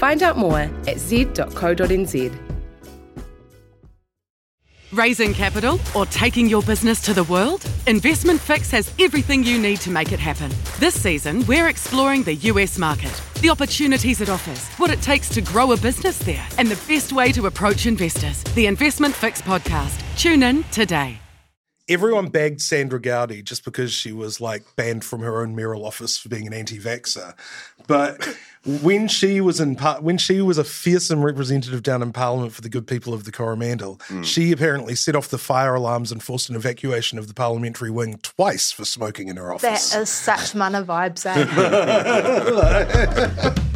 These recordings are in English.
Find out more at z.co.nz. Raising capital or taking your business to the world? Investment Fix has everything you need to make it happen. This season, we're exploring the US market, the opportunities it offers, what it takes to grow a business there, and the best way to approach investors. The Investment Fix podcast. Tune in today. Everyone bagged Sandra Goudie just because she was like banned from her own mayoral office for being an anti-vaxxer. But when she was in par- when she was a fearsome representative down in Parliament for the good people of the Coromandel, Hmm. she apparently set off the fire alarms and forced an evacuation of the parliamentary wing twice for smoking in her office. That is such mana vibes, eh?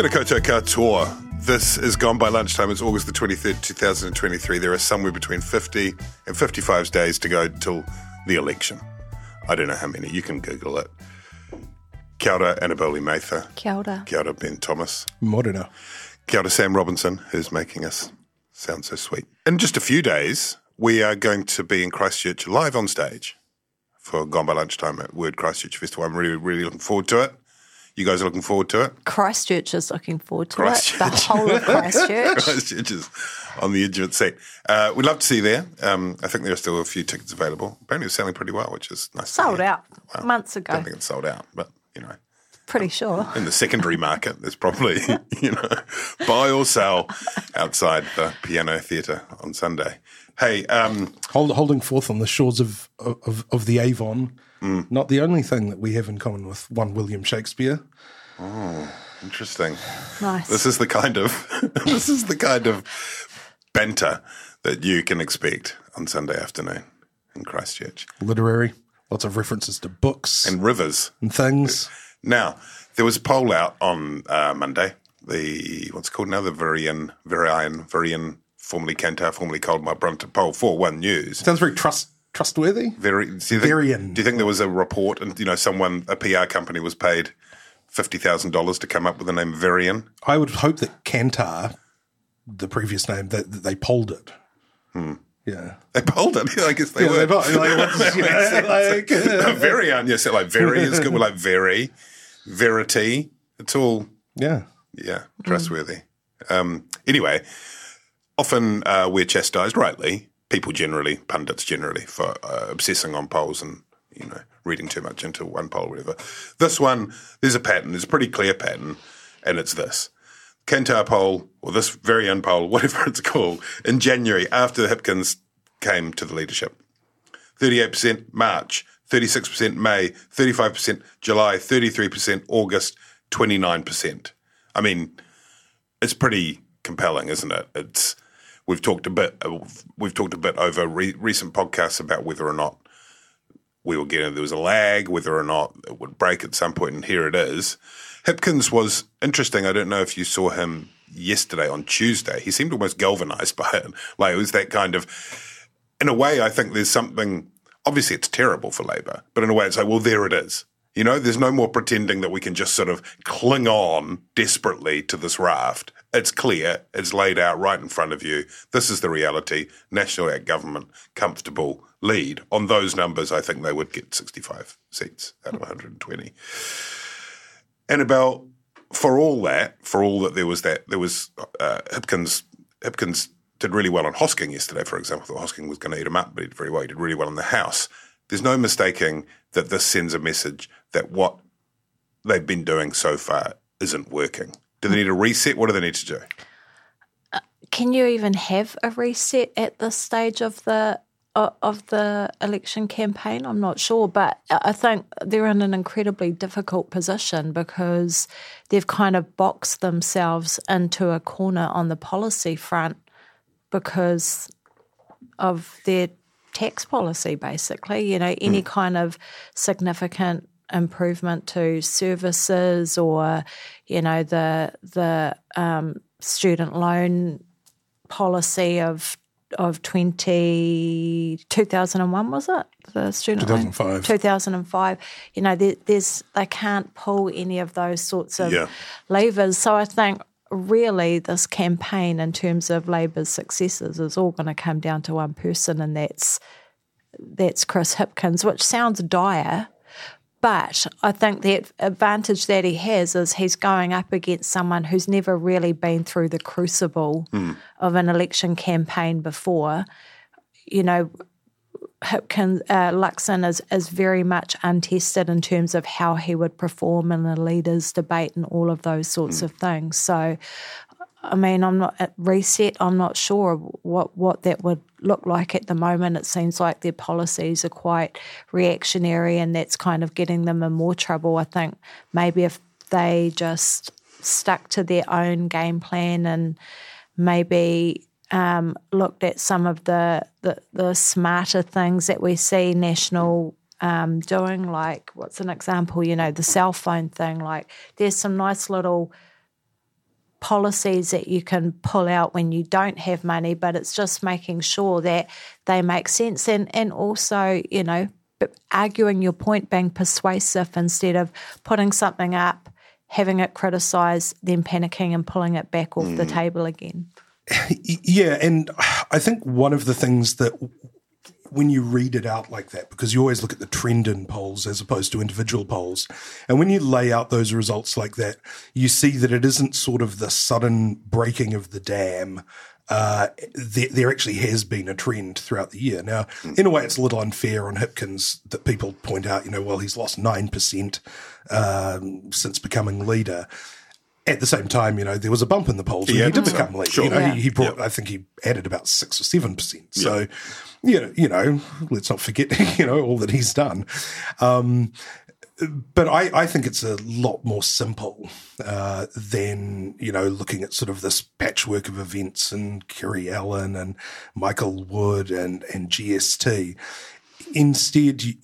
Tēnā koutou katoa. This is Gone by Lunchtime. It's August the 23rd, 2023. There are somewhere between 50 and 55 days to go till the election. I don't know how many. You can Google it. Kia ora, Annabelle Mather. Kia ora. Kia ora, Ben Thomas. Morena. Kia ora, Sam Robinson, who's making us sound so sweet. In just a few days, we are going to be in Christchurch live on stage for Gone by Lunchtime at Word Christchurch Festival. I'm really, really looking forward to it. You guys are looking forward to it? Christchurch is looking forward to it. The whole of Christchurch. Christchurch is on the edge of its seat. Uh, we'd love to see you there. Um, I think there are still a few tickets available. Apparently, it's selling pretty well, which is nice. Sold out Wow. months I ago. don't think it's sold out, but you know, Pretty sure. in the secondary market, there's probably you know buy or sell outside the piano theatre on Sunday. Hey, um, Hold, holding forth on the shores of, of, of the Avon, Mm. not the only thing that we have in common with one William Shakespeare. interesting. Nice. This is the kind of this is the kind of banter that you can expect on Sunday afternoon in Christchurch Literary, lots of references to books and, rivers and rivers. things. Now, there was a poll out on uh, Monday. The what's it called now? The Verian, Verian, Verian, formerly Kantar, formerly Colmar Brunton poll for One News. Sounds very trust trustworthy. Very do you think, Verian. Do you think there was a report and you know someone a PR company was paid fifty thousand dollars to come up with the name Verian? I would hope that Kantar, the previous name, that, that they polled it. Yeah. They polled it. I guess they Yeah, were. they like, what's- you know, like, uh, Verian, yes, like very is good. We're like very, verity. It's all yeah. Yeah, trustworthy. Um, anyway, often uh, we're chastised, rightly, people generally, pundits generally, for uh, obsessing on polls and you know reading too much into one poll, or whatever. This one, there's a pattern. There's a pretty clear pattern, and it's this. Kantar poll, or this Verian poll, whatever it's called, in January after the Hipkins came to the leadership. 38% March, 36% May, 35% July, 33% August, 29%. I mean, it's pretty compelling, isn't it? It's we've talked a bit we've talked a bit over re- recent podcasts about whether or not we were getting there was a lag, whether or not it would break at some point, and here it is. Hipkins was interesting. I don't know if you saw him yesterday on Tuesday. He seemed almost galvanized by it. Like it was that kind of in a way, I think there's something. Obviously, it's terrible for Labor, but in a way, it's like, well, there it is. You know, there's no more pretending that we can just sort of cling on desperately to this raft. It's clear, it's laid out right in front of you. This is the reality. National government, comfortable lead. On those numbers, I think they would get 65 seats out of 120. Annabelle, for all that, for all that there was that, there was uh, Hipkins. Hipkins did really well on Hosking yesterday, for example. Thought Hosking was going to eat him up, but he did very well. He did really well in the House. There's no mistaking that this sends a message that what they've been doing so far isn't working. Do they need a reset? What do they need to do? Can you even have a reset at this stage of the of the election campaign? I'm not sure, but I think they're in an incredibly difficult position because they've kind of boxed themselves into a corner on the policy front because of their tax policy, basically. You know, any Mm. kind of significant improvement to services or, you know, the the um, student loan policy of of 20, 2001 was it the student 2005. loan 2005 you know there, there's they can't pull any of those sorts of Yeah. levers so i think really this campaign in terms of labor's successes is all going to come down to one person and that's that's chris hipkins which sounds dire but I think the advantage that he has is he's going up against someone who's never really been through the crucible of an election campaign before. You know, Hipkins, uh, Luxon is, is very much untested in terms of how he would perform in a leaders' debate and all of those sorts of things. So, I mean, I'm not at reset. I'm not sure what what that would look like at the moment. It seems like their policies are quite reactionary, and that's kind of getting them in more trouble. I think maybe if they just stuck to their own game plan and maybe um, looked at some of the, the the smarter things that we see national um, doing, like what's an example? You know, the cell phone thing. Like, there's some nice little policies that you can pull out when you don't have money, but it's just making sure that they make sense and, and also, you know, arguing your point, being persuasive instead of putting something up, having it criticised, then panicking and pulling it back off the mm. table again. Yeah, and I think one of the things that when you read it out like that, because you always look at the trend in polls as opposed to individual polls, and when you lay out those results like that, you see that it isn't sort of the sudden breaking of the dam. Uh, there, there actually has been a trend throughout the year. Now, in a way, it's a little unfair on Hipkins that people point out, you know, well, he's lost 9% um, since becoming leader at the same time, you know, there was a bump in the polls when he did become leader. Sure. You know, Yeah. he, he brought, I think he added about six or seven percent. So, you know, you know, let's not forget, you know, all that he's done. Um, but I, I think it's a lot more simple uh, than you know looking at sort of this patchwork of events and Kiri Allan and Michael Wood and and GST. Instead, you,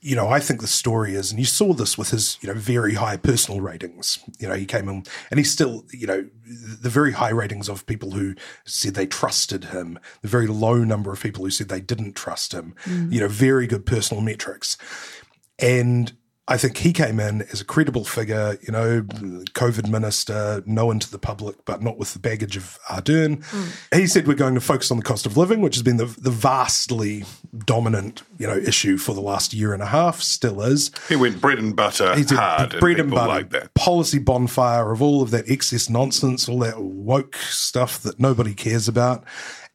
you know, I think the story is, and you saw this with his, you know, very high personal ratings. You know, he came in and he's still, you know, the very high ratings of people who said they trusted him, the very low number of people who said they didn't trust him, mm. you know, very good personal metrics. And I think he came in as a credible figure, you know, COVID minister, known to the public, but not with the baggage of Ardern. Mm. He said we're going to focus on the cost of living, which has been the, the vastly dominant, you know, issue for the last year and a half, still is. He went bread and butter He's a hard, bread and people butter like that. policy bonfire of all of that excess nonsense, all that woke stuff that nobody cares about,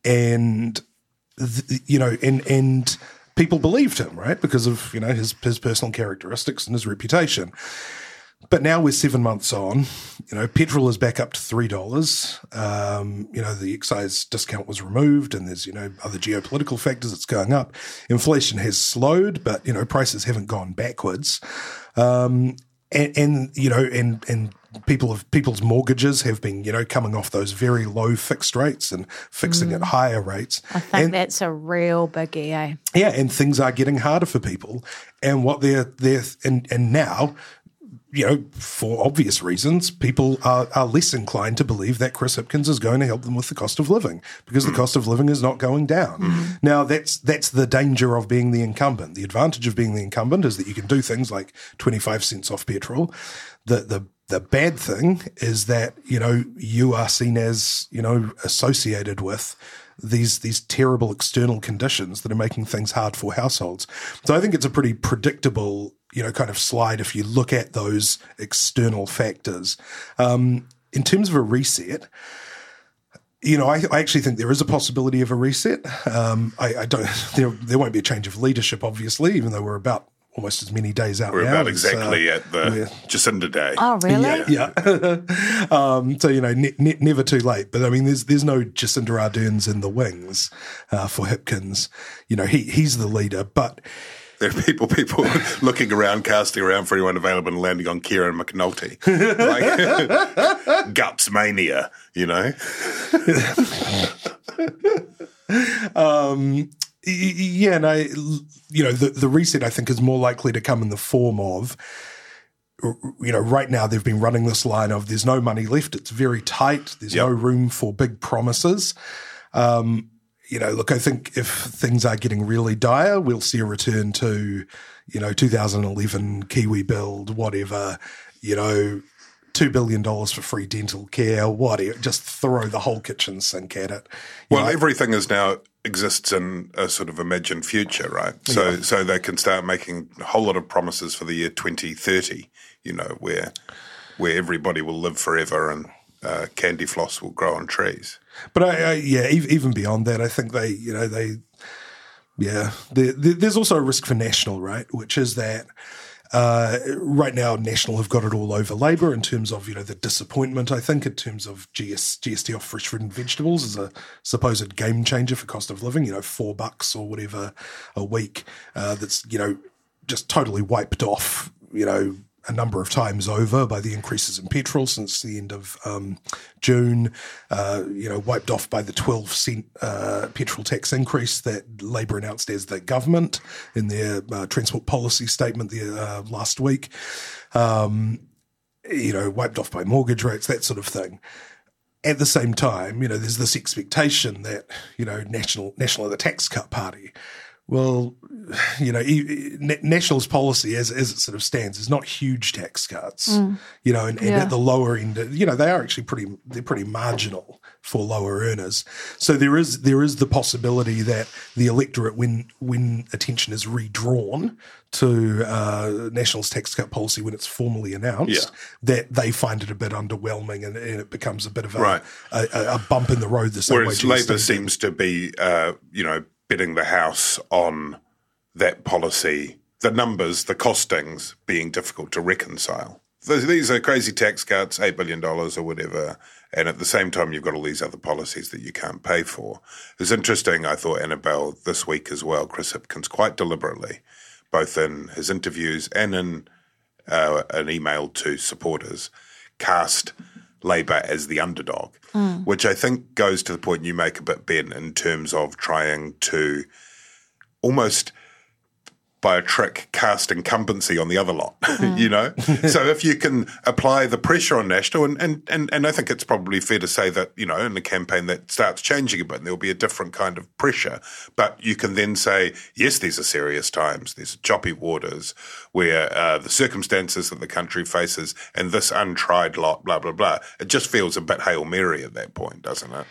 and th- you know, and and people believed him, right, because of you know his his personal characteristics and his reputation. But now we're seven months on. You know, petrol is back up to three dollars. Um, you know, the excise discount was removed, and there's you know other geopolitical factors that's going up. Inflation has slowed, but you know prices haven't gone backwards. Um, and, and you know, and and people of people's mortgages have been you know coming off those very low fixed rates and fixing at mm. higher rates. I think And- that's a real biggie, eh? yeah, and things are getting harder for people. And what they're they're and and now, you know, for obvious reasons, people are, are less inclined to believe that Chris Hipkins is going to help them with the cost of living because the mm. cost of living is not going down. Mm. Now that's that's the danger of being the incumbent. The advantage of being the incumbent is that you can do things like twenty five cents off petrol. The the the bad thing is that you know you are seen as you know associated with these these terrible external conditions that are making things hard for households. So I think it's a pretty predictable, you know, kind of slide if you look at those external factors. Um, in terms of a reset, you know, I, I actually think there is a possibility of a reset. Um, I, I don't. There, there won't be a change of leadership, obviously, even though we're about almost as many days out. We're now about as, exactly uh, at the Jacinda Day. Oh, really? yeah. um, so you know, ne- ne- never too late. But I mean, there's there's no Jacinda Ardern's in the wings uh, for Hipkins. You know, he he's the leader, but There are people, people looking around, casting around for anyone available, and landing on Kieran McAnulty, like guts mania. You know, Y- Yeah, and I, you know, the, the reset I think is more likely to come in the form of, you know, right now they've been running this line of there's no money left. It's very tight. There's Yep. no room for big promises. Um, you know, look, I think if things are getting really dire, we'll see a return to, you know, 2011 Kiwi build, whatever, you know, $2 billion for free dental care, whatever. Just throw the whole kitchen sink at it. You Well, know, everything is now exists in a sort of imagined future, right? So, so they can start making a whole lot of promises for the year 2030. You know, where where everybody will live forever and uh, candy floss will grow on trees. But I, I yeah, ev- even beyond that, I think they, you know, they, yeah, there, there- there's also a risk for National, right? Which is that uh, right now National have got it all over Labor in terms of you know the disappointment. I think in terms of GS, GST off fresh fruit and vegetables is a supposed game changer for cost of living. You know, four bucks or whatever a week. Uh, that's you know just totally wiped off. You know a number of times over by the increases in petrol since the end of um, June, uh, you know, wiped off by the 12 cent uh, petrol tax increase that Labor announced as the government in their uh, transport policy statement uh, last week. Um, you know, wiped off by mortgage rates, that sort of thing. At the same time, you know, there's this expectation that you know, national national the tax cut party. Well, you know, e- National's policy as as it sort of stands is not huge tax cuts. You know, and, and Yeah. at the lower end, you know, they are actually pretty they're pretty marginal for lower earners. So there is there is the possibility that the electorate, when when attention is redrawn to uh, National's tax cut policy when it's formally announced, that they find it a bit underwhelming and, and it becomes a bit of a, Right. a, a, a bump in the road. The same Whereas way Labor seems to be, uh, you know, betting the house on that policy, the numbers, the costings being difficult to reconcile. These are crazy tax cuts, $8 billion or whatever. And at the same time, you've got all these other policies that you can't pay for. It's interesting, I thought, Annabelle, this week as well, Chris Hipkins quite deliberately, both in his interviews and in uh, an email to supporters, cast Labor as the underdog, hmm. which I think goes to the point you make a bit, Ben, in terms of trying to almost by a trick cast incumbency on the other lot, you know? so if you can apply the pressure on National, and, and, and, and I think it's probably fair to say that, you know, in the campaign that starts changing a bit and there'll be a different kind of pressure, but you can then say, yes, these are serious times, these are choppy waters where uh, the circumstances that the country faces and this untried lot, blah, blah, blah. It just feels a bit Hail Mary at that point, doesn't it?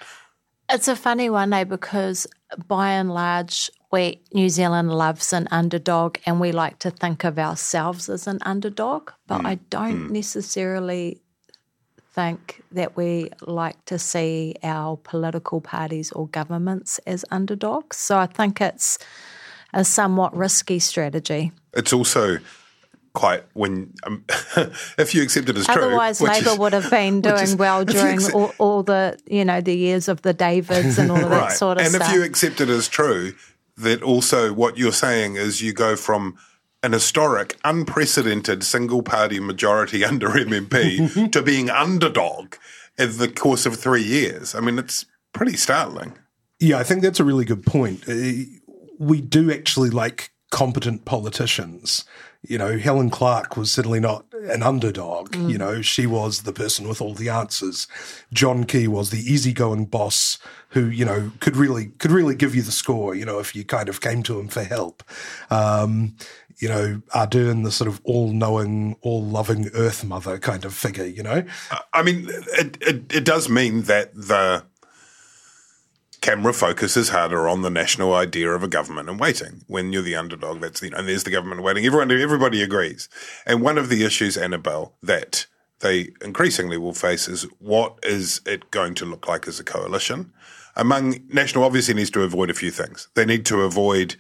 It's a funny one, eh? Because by and large, we New Zealand loves an underdog, and we like to think of ourselves as an underdog. But I don't necessarily think that we like to see our political parties or governments as underdogs. So I think it's a somewhat risky strategy. It's also quite when um, if you accept it as true. Otherwise, Labor is- would have been doing is- well during accept- all, all the you know the years of the Davids and all of that sort of and stuff. And if you accept it as true, that also what you're saying is you go from an historic, unprecedented single party majority under MMP to being underdog in the course of three years. I mean, it's pretty startling. Yeah, I think that's a really good point. Uh, We do actually like competent politicians. You know, Helen Clark was certainly not an underdog. You know, she was the person with all the answers. John Key was the easygoing boss who, you know, could really could really give you the score. You know, if you kind of came to him for help. Um, you know, Ardern, the sort of all-knowing, all-loving Earth Mother kind of figure. You know, I mean, it, it, it does mean that the camera focuses harder on the national idea of a government in waiting. When you're the underdog, that's the, and there's the government waiting. Everyone, everybody agrees. And one of the issues, Annabelle, that they increasingly will face is what is it going to look like as a coalition? Among national, obviously needs to avoid a few things. They need to avoid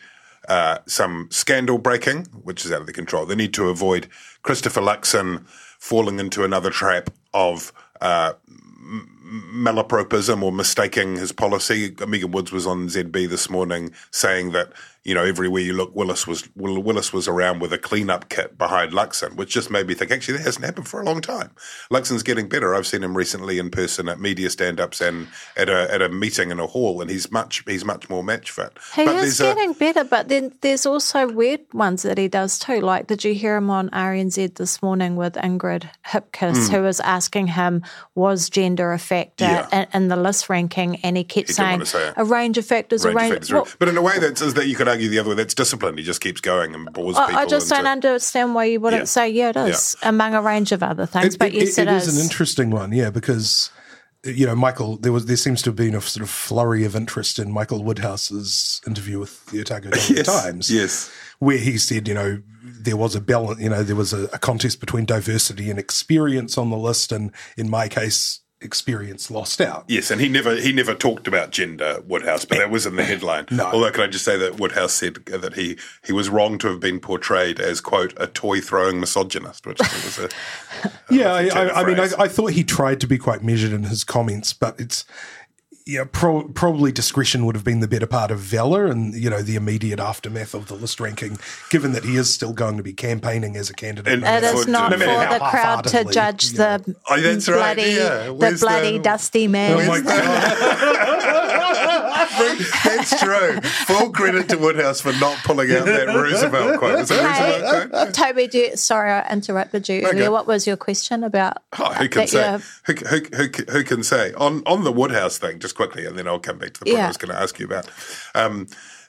uh, some scandal breaking, which is out of the control. They need to avoid Christopher Luxon falling into another trap of uh, malapropism or mistaking his policy. Megan Woods was on ZB this morning saying that you know, everywhere you look, Willis was Will- Willis was around with a cleanup kit behind Luxon, which just made me think actually that hasn't happened for a long time. Luxon's getting better. I've seen him recently in person at media stand-ups and at a at a meeting in a hall, and he's much he's much more match fit. He but is there's a- getting better, but then there's also weird ones that he does too. Like, did you hear him on RNZ this morning with Ingrid Hipkiss, hmm. who was asking him, was gender a factor. Yeah. in, in the list ranking? And he kept He saying, say a range of factors, range a range of factors. well, but in a way, that's is that you could argue the other way. That's discipline. He just keeps going and bores people. I, I just don't understand why you wouldn't Yeah. say, yeah, it is, among a range of other things. but yes, it it is is. an interesting one, yeah, because you know Michael. There was there seems to have been a sort of flurry of interest in Michael Woodhouse's interview with the Otago Yes, Times, yes. where he said, you know, there was a balance, you know, there was a, a contest between diversity and experience on the list, and in my case, experience lost out. Yes, and he never he never talked about gender Woodhouse, but that was in the headline. No. Although, can I just say that Woodhouse said that he he was wrong to have been portrayed as quote a toy throwing misogynist, which I was a Yeah, I mean, I. I thought he tried to be quite measured in his comments, but it's yeah, pro- probably discretion would have been the better part of valor, and you know the immediate aftermath of the list ranking, given that he is still going to be campaigning as a candidate. And- no It matter- not No for the crowd to judge you the Oh, that's right, bloody, yeah. the bloody the- dusty oh man. Oh my God. That's true. Full credit to Woodhouse for not pulling out that Roosevelt quote. Was it Roosevelt quote? Hey, Toby, do you, sorry I interrupted you Okay. earlier. What was your question about? Oh, who can that say? Who, who, who, who can say? On on the Woodhouse thing, just quickly, and then I'll come back to the point I was going to ask you about. Um,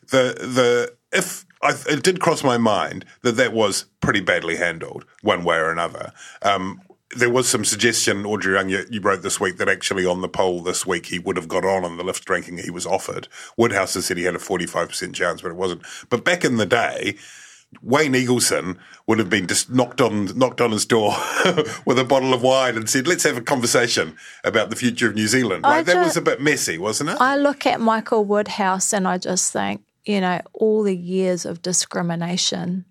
the the if I, it did cross my mind that that was pretty badly handled one way or another. Um, there was some suggestion, Audrey Young, you, you wrote this week that actually on the poll this week he would have got on on the lift ranking he was offered. Woodhouse has said he had a 45% chance, but it wasn't. But back in the day, Wayne Eagleson would have been just knocked on knocked on his door with a bottle of wine and said, "Let's have a conversation about the future of New Zealand." Right? that was a bit messy, wasn't it? I look at Michael Woodhouse and I just think, you know, all the years of discrimination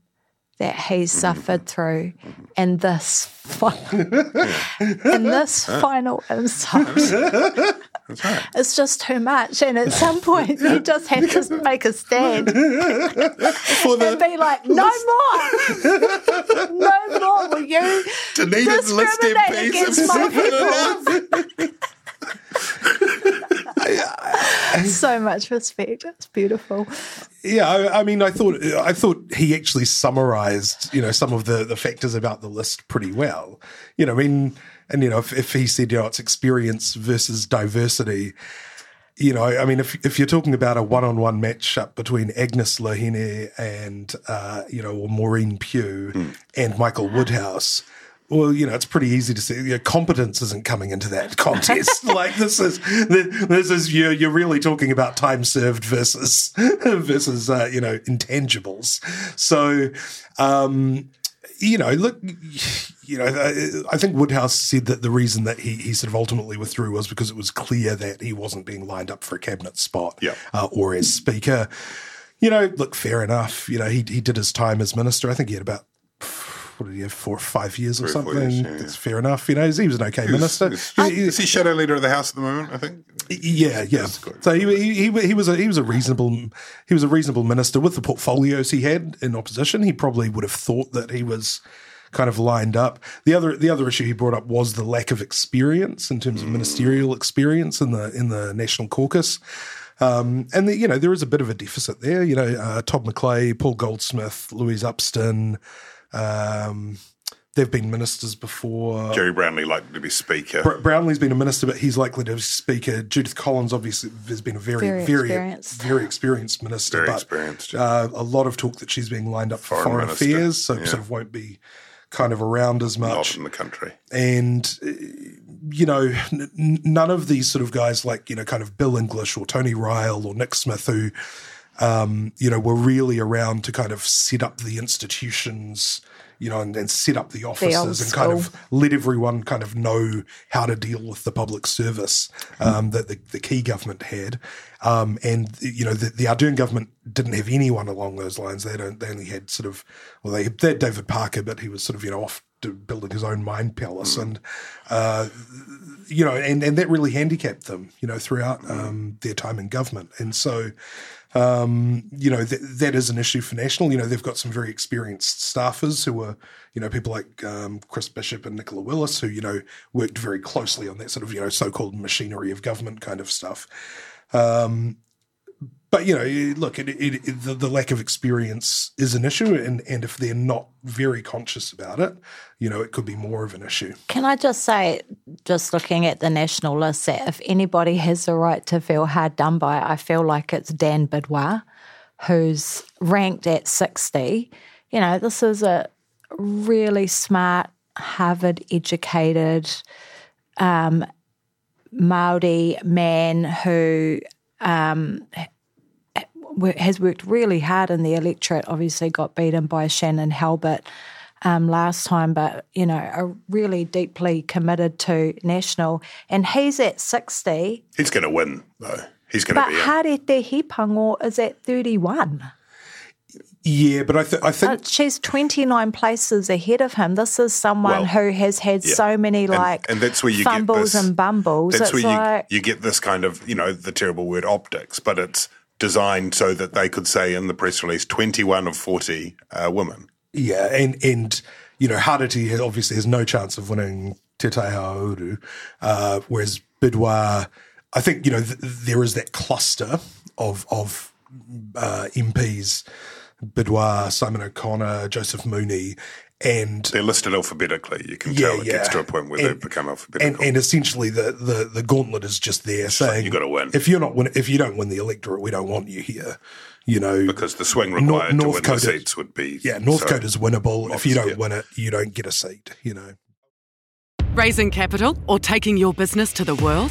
that he's suffered through and this fi- and this final insult. It's just too much. And at some point you just have to make a stand and be like, no more. no more will you Dunedin's discriminate against my people. so much respect. It's beautiful. Yeah, I, I mean, I thought I thought he actually summarised, you know, some of the the factors about the list pretty well. You know, I mean, and you know, if, if he said, you know, it's experience versus diversity, you know, I mean, if if you're talking about a one on one matchup between Agnes Loheni and uh, you know, or Maureen Pugh and Michael Woodhouse. Well, you know, it's pretty easy to see. You know, competence isn't coming into that contest. like this is this is you're you're really talking about time served versus versus uh, you know intangibles. So, um, you know, look, you know, I think Woodhouse said that the reason that he he sort of ultimately withdrew was because it was clear that he wasn't being lined up for a cabinet spot Yeah. uh, or as speaker. You know, look, fair enough. You know, he he did his time as minister. I think he had about what did he have, four or five years or Three something. years, yeah, yeah. Fair enough. You know, he was an okay minister. Is, He- he- is he shadow leader of the House at the moment? I think. yeah, yeah. So he, he he was a he was a reasonable he was a reasonable minister with the portfolios he had in opposition. He probably would have thought that he was kind of lined up. The other the other issue he brought up was the lack of experience in terms of ministerial experience in the in the national caucus. Um, and the, you know there is a bit of a deficit there. You know, uh, Todd McClay, Paul Goldsmith, Louise Upston. Um, they've been ministers before. Gerry Brownlee likely to be speaker. Br- Brownlee's been a minister, but he's likely to be speaker. Judith Collins obviously has been a very, Very very, experienced. very experienced minister. Very but, experienced, Uh, a lot of talk that she's being lined up for Foreign foreign, affairs, so yeah. sort of won't be kind of around as much. not much. in the country. And uh, you know, n- n- none of these sort of guys like you know, kind of Bill English or Tony Ryall or Nick Smith who. Um, you know, were really around to kind of set up the institutions, you know, and, and set up the offices and kind of let everyone kind of know how to deal with the public service um, that the, the key government had. Um, and you know the, the Ardern government didn't have anyone along those lines. They don't. They only had sort of well, they had, they had David Parker, but he was sort of you know off to building his own mind palace, and uh, you know, and and that really handicapped them, you know, throughout um, their time in government. And so Um, you know, th- that is an issue for National. You know, they've got some very experienced staffers who are, you know, people like um, Chris Bishop and Nicola Willis, who, you know, worked very closely on that sort of, you know, so called machinery of government kind of stuff. Um, but you know, look, it, it, it, the, the, lack of experience is an issue, and, and if they're not very conscious about it, you know, it could be more of an issue. Can I just say, just looking at the national list, that if anybody has the right to feel hard done by, I feel like it's Dan Bidois, who's ranked at sixty. You know, this is a really smart, Harvard educated um, Maori man who um, has worked really hard in the electorate. Obviously, got beaten by Shanan Halbert um, last time, but you know, are really deeply committed to national. And he's at sixty. He's going to win, though. He's going to be. But Harete Hipango is at thirty-one. Yeah, but I, th- I think uh, she's 29 places ahead of him. This is someone well, who has had yeah. so many like and, and that's where you fumbles and bumbles. That's it's where like, you, you get this kind of, you know, the terrible word optics, but it's designed so that they could say in the press release 21 of 40 uh, women. Yeah, and, and you know, Harete obviously has no chance of winning Te Tai Hauāuru uh, whereas Bidois, I think, you know, th- there is that cluster of, of uh, MPs – Bidois, Simon O'Connor, Joseph Mooney, and they're listed alphabetically. You can yeah, tell it yeah. gets to a point where and, they become alphabetical. And, and, essentially, the, the the gauntlet is just there saying you got to win. If you're not win, if you don't win the electorate, we don't want you here. You know, because the swing required North, North to win Dakota, the seats would be yeah. North so Dakota's winnable. If you don't win it, you don't get a seat. You know. Raising capital or taking your business to the world?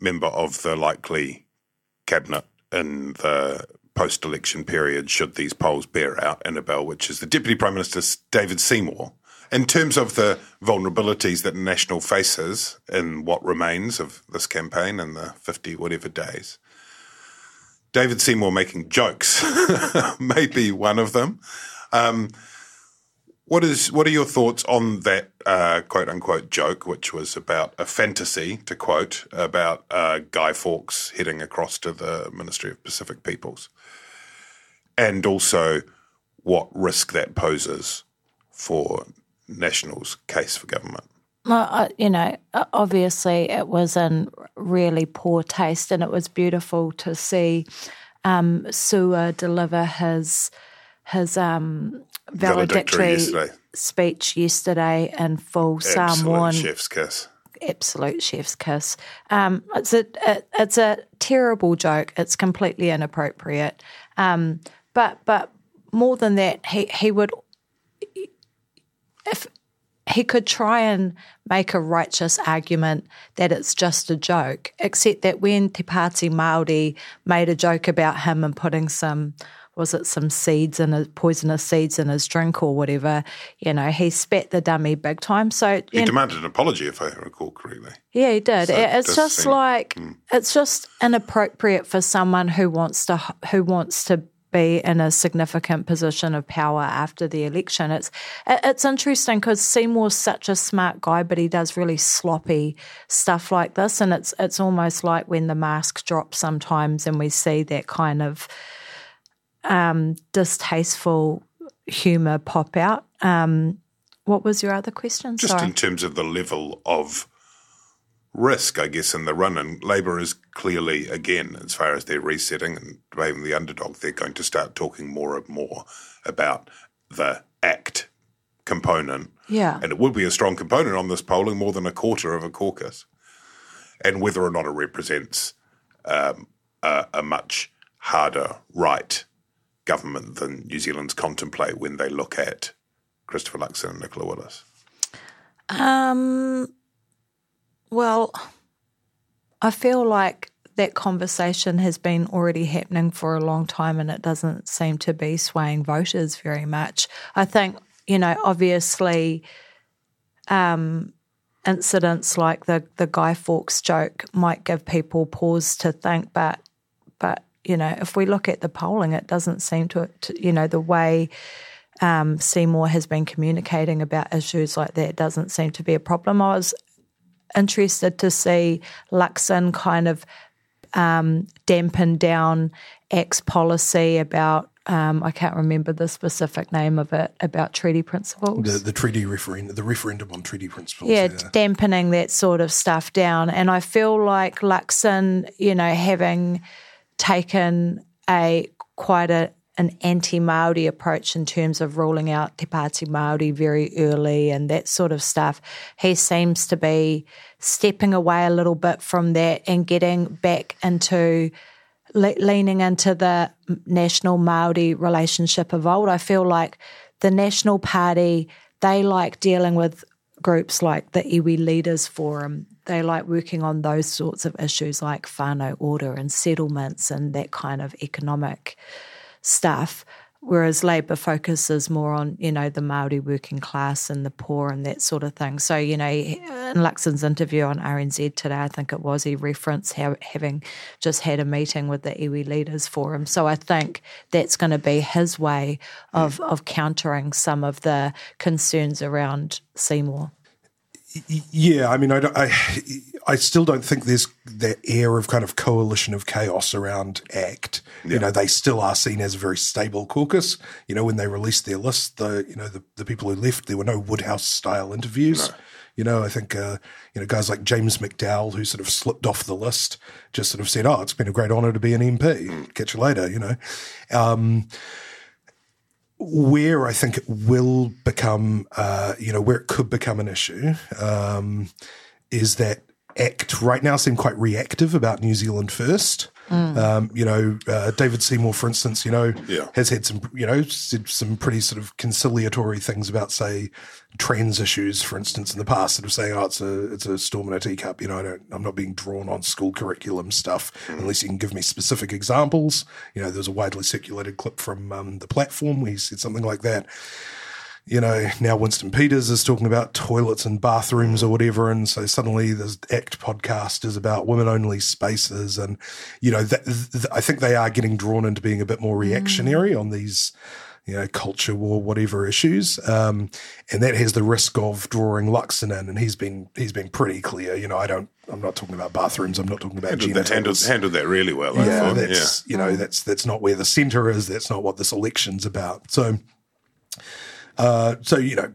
member of the likely cabinet in the post election period, should these polls bear out, Annabelle, which is the Deputy Prime Minister David Seymour. In terms of the vulnerabilities that National faces in what remains of this campaign in the 50 whatever days, David Seymour making jokes may be one of them. Um, what is what are your thoughts on that uh, quote unquote joke, which was about a fantasy, to quote, about uh, Guy Fawkes heading across to the Ministry of Pacific Peoples, and also what risk that poses for National's case for government? Well, you know, obviously it was in really poor taste, and it was beautiful to see um, Su'a deliver his his um, valedictory, yesterday. speech yesterday in full Absolute Samoan. chef's kiss. Absolute chef's kiss. Um, it's a it, it's a terrible joke. It's completely inappropriate. Um, but but more than that, he he would if he could try and make a righteous argument that it's just a joke, except that when Te Pāti Māori made a joke about him and putting some was it some seeds in his poisonous seeds in his drink or whatever, you know, he spat the dummy big time. So he demanded an apology, if I recall correctly. Yeah, he did. So it's just seem, like mm. it's just inappropriate for someone who wants to who wants to be in a significant position of power after the election. It's it's interesting because Seymour's such a smart guy, but he does really sloppy stuff like this, and it's it's almost like when the mask drops sometimes, and we see that kind of um, distasteful humour pop out. Um, what was your other question? Just Sorry. in terms of the level of risk, I guess, in the run. And Labour is clearly, again, as far as they're resetting and behaving the underdog, they're going to start talking more and more about the ACT component. Yeah. And it would be a strong component on this polling, more than a quarter of a caucus. And whether or not it represents um, a, a much harder right government than New Zealand's contemplate when they look at Christopher Luxon and Nicola Willis. Um, well, I feel like that conversation has been already happening for a long time and it doesn't seem to be swaying voters very much. I think, you know, obviously um, incidents like the, the Guy Fawkes joke might give people pause to think, but but you know, if we look at the polling, it doesn't seem to, to you know, the way um, Seymour has been communicating about issues like that doesn't seem to be a problem. I was interested to see Luxon kind of um, dampen down X policy about. Um, I can't remember the specific name of it about treaty principles. The, the treaty referendum, the referendum on treaty principles. Yeah, dampening that sort of stuff down. And I feel like Luxon, you know, having taken a quite a an anti-Maori approach in terms of ruling out Te Pāti Māori very early and that sort of stuff. He seems to be stepping away a little bit from that and getting back into le- leaning into the national Maori relationship of old. I feel like the National Party they like dealing with groups like the Iwi Leaders Forum. They like working on those sorts of issues like Whānau Ora and settlements and that kind of economic stuff. Whereas Labour focuses more on, you know, the Maori working class and the poor and that sort of thing. So, you know, in Luxon's interview on RNZ today, I think it was, he referenced how, having just had a meeting with the Iwi Leaders Forum. So I think that's going to be his way of, mm. of countering some of the concerns around Seymour. Yeah, I mean, I, I, I still don't think there's that air of kind of coalition of chaos around ACT. Yeah. You know, they still are seen as a very stable caucus. You know, when they released their list, the you know the, the people who left, there were no Woodhouse style interviews. No. You know, I think uh, you know guys like James McDowall who sort of slipped off the list, just sort of said, "Oh, it's been a great honour to be an MP. Mm. Catch you later." You know. Um, where I think it will become, uh, you know, where it could become an issue um, is that ACT right now seem quite reactive about New Zealand first. Mm. Um, you know, uh, David Seymour, for instance, you know, yeah. has had some, you know, said some pretty sort of conciliatory things about, say, trans issues, for instance, in the past, sort of saying, "Oh, it's a it's a storm in a teacup." You know, I don't, I'm not being drawn on school curriculum stuff mm. unless you can give me specific examples. You know, there's a widely circulated clip from um, the platform where he said something like that you know, now Winston Peters is talking about toilets and bathrooms or whatever. And so suddenly this ACT podcast is about women only spaces. And, you know, th- th- I think they are getting drawn into being a bit more reactionary mm. on these, you know, culture war, whatever issues. Um, and that has the risk of drawing Luxon in. And he's been, he's been pretty clear. You know, I don't, I'm not talking about bathrooms. I'm not talking about handled that, handled, handled, that really well. I yeah, thought. that's, yeah. you know, that's, that's not where the center is. That's not what this election's about. So, uh, so you know,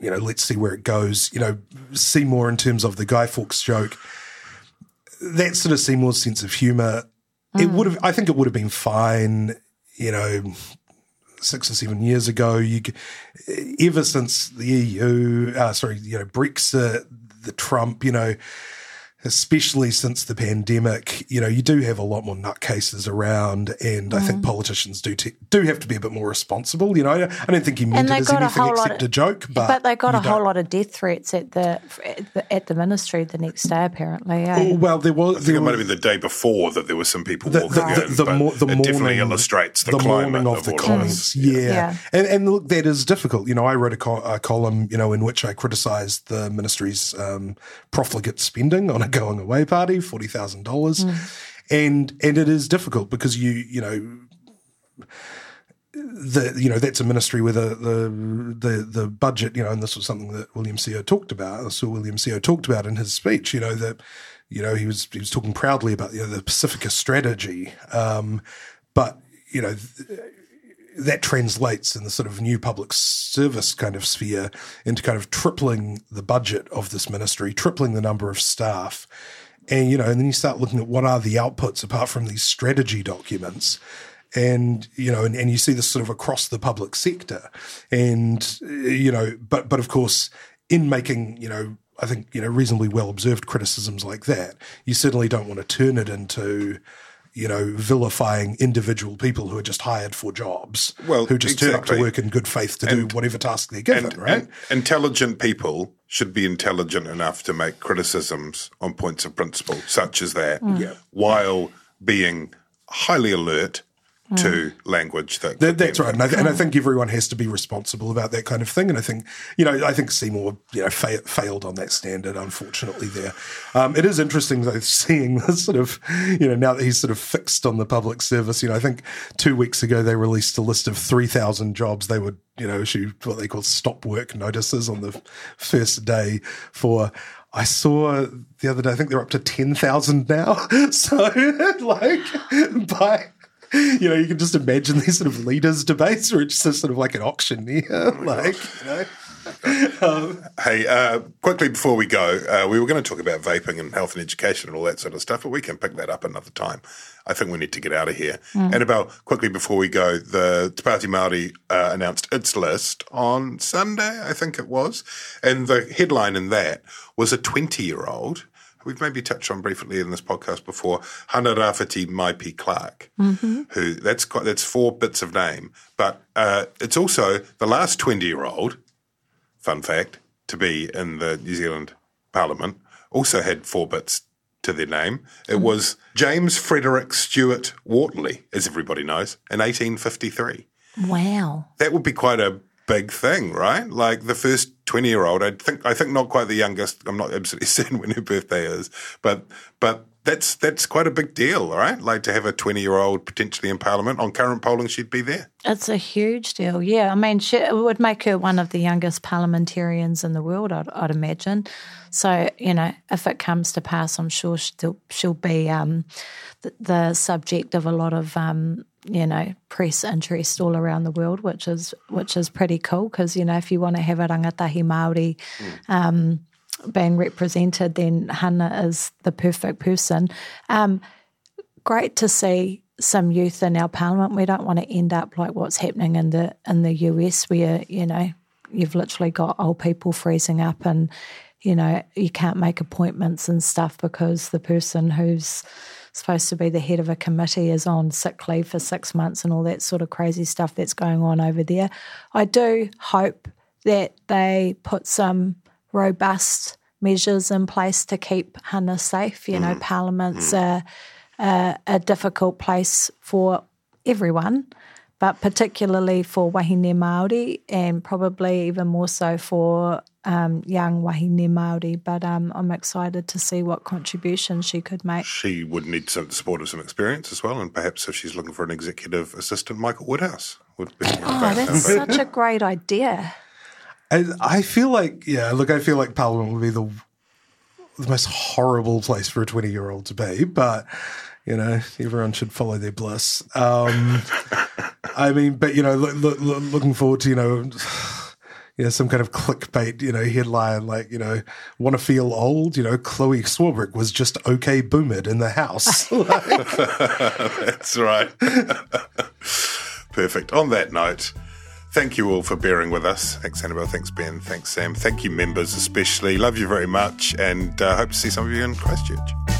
you know, let's see where it goes. You know, Seymour in terms of the Guy Fawkes joke. That sort of Seymour's sense of humour. Mm. It would have. I think it would have been fine. You know, six or seven years ago. You, ever since the EU, uh, sorry, you know, Brexit, the Trump, you know especially since the pandemic, you know, you do have a lot more nutcases around, and mm. I think mm. politicians do te- do have to be a bit more responsible. You know, I, I don't think he meant it as anything a except of, a joke, but but they got a whole lot of death threats at the, at the, at the ministry the next day, apparently. Eh? Oh, well, there was. I think there it might have been the day before that there were some people the, walking the, in, the, the, mo- the it morning, definitely illustrates the, the climate of, of the comments. Yeah. yeah. And, and look, that is difficult. You know, I wrote a, co- a column, you know, in which I criticised the ministry's um, profligate spending on a going away party, forty thousand mm. dollars, and and it is difficult because you you know the you know that's a ministry where the, the the the budget you know and this was something that William Sio talked about Sir William Sio talked about in his speech you know that you know he was he was talking proudly about you know, the Pacifica strategy um, but you know that translates in the sort of new public service kind of sphere into kind of tripling the budget of this ministry, tripling the number of staff. And, you know, and then you start looking at what are the outputs apart from these strategy documents. And, you know, and, and you see this sort of across the public sector. And, you know, but, but of course, in making, you know, I think, you know, reasonably well observed criticisms like that, you certainly don't want to turn it into, you know, vilifying individual people who are just hired for jobs, Well, who just turn up to work in good faith to And- do whatever task they're given, and, right? and intelligent people should be intelligent enough to make criticisms on points of principle, such as that, mm. while being highly alert to language that. That, that's right, and I, th- and I think everyone has to be responsible about that kind of thing. And I think you know, I think Seymour you know fa- failed on that standard, unfortunately. There, um, it is interesting though seeing this sort of you know now that he's sort of fixed on the public service. You know, I think two weeks ago they released a list of three thousand jobs they would you know issue what they call stop work notices on the first day for. I saw the other day. I think they're up to ten thousand now. So, like, by you know, you can just imagine these sort of leaders' debates where it's just sort of like an auctioneer, like, you know. Hey, uh, quickly before we go, uh, we were going to talk about vaping and health and education and all that sort of stuff, but we can pick that up another time. I think we need to get out of here. Annabelle, quickly before we go, the Te Pāti Māori uh, announced its list on Sunday, I think it was, and the headline in that was a 20-year-old. We've maybe touched on briefly in this podcast before, Hana Rawhiti Maipi Clarke, who that's quite, that's four bits of name, but uh, it's also the last 20-year-old fun fact, to be in the New Zealand Parliament, also had four bits to their name. It was James Frederick Stuart Wortley, as everybody knows, in 1853. Wow. That would be quite a big thing, right? Like the first 20 year old, I think, I think not quite the youngest. I'm not absolutely certain when her birthday is, but, but that's, that's quite a big deal, right? Like to have a 20 year old potentially in Parliament. On current polling, she'd be there. It's a huge deal. Yeah, I mean, she, it would make her one of the youngest parliamentarians in the world, I'd, I'd imagine. So, you know, if it comes to pass, I'm sure she'll, she'll be um, the, the subject of a lot of, um, you know, press interest all around the world, which is which is pretty cool because you know if you want to have a rangatahi Maori um, being represented, then Hana is the perfect person. Um, great to see some youth in our parliament. We don't want to end up like what's happening in the in the US, where you know you've literally got old people freezing up, and you know you can't make appointments and stuff because the person who's supposed to be the head of a committee is on sick leave for six months and all that sort of crazy stuff that's going on over there. I do hope that they put some robust measures in place to keep Hana safe. You know, mm. Parliament's mm. a, a, a difficult place for everyone, but particularly for wahine Māori and probably even more so for um, young wahine Māori. But um, I'm excited to see what contribution she could make. She would need some support of some experience as well, and perhaps if she's looking for an executive assistant, Michael Woodhouse would be. Oh, that's such a great idea. I, I feel like, yeah, look, I feel like Parliament would be the the most horrible place for a 20 year old to be, but, you know, everyone should follow their bliss. Um, I mean, but, you know, look, look, look, looking forward to, you know, you know, some kind of clickbait, you know, headline like, you know, want to feel old? You know, Chloe Swarbrick was just okay boomered in the house. That's right. Perfect. On that note, thank you all for bearing with us. Thanks, Annabelle. Thanks, Ben. Thanks, Sam. Thank you, members, especially. Love you very much, and uh, hope to see some of you in Christchurch.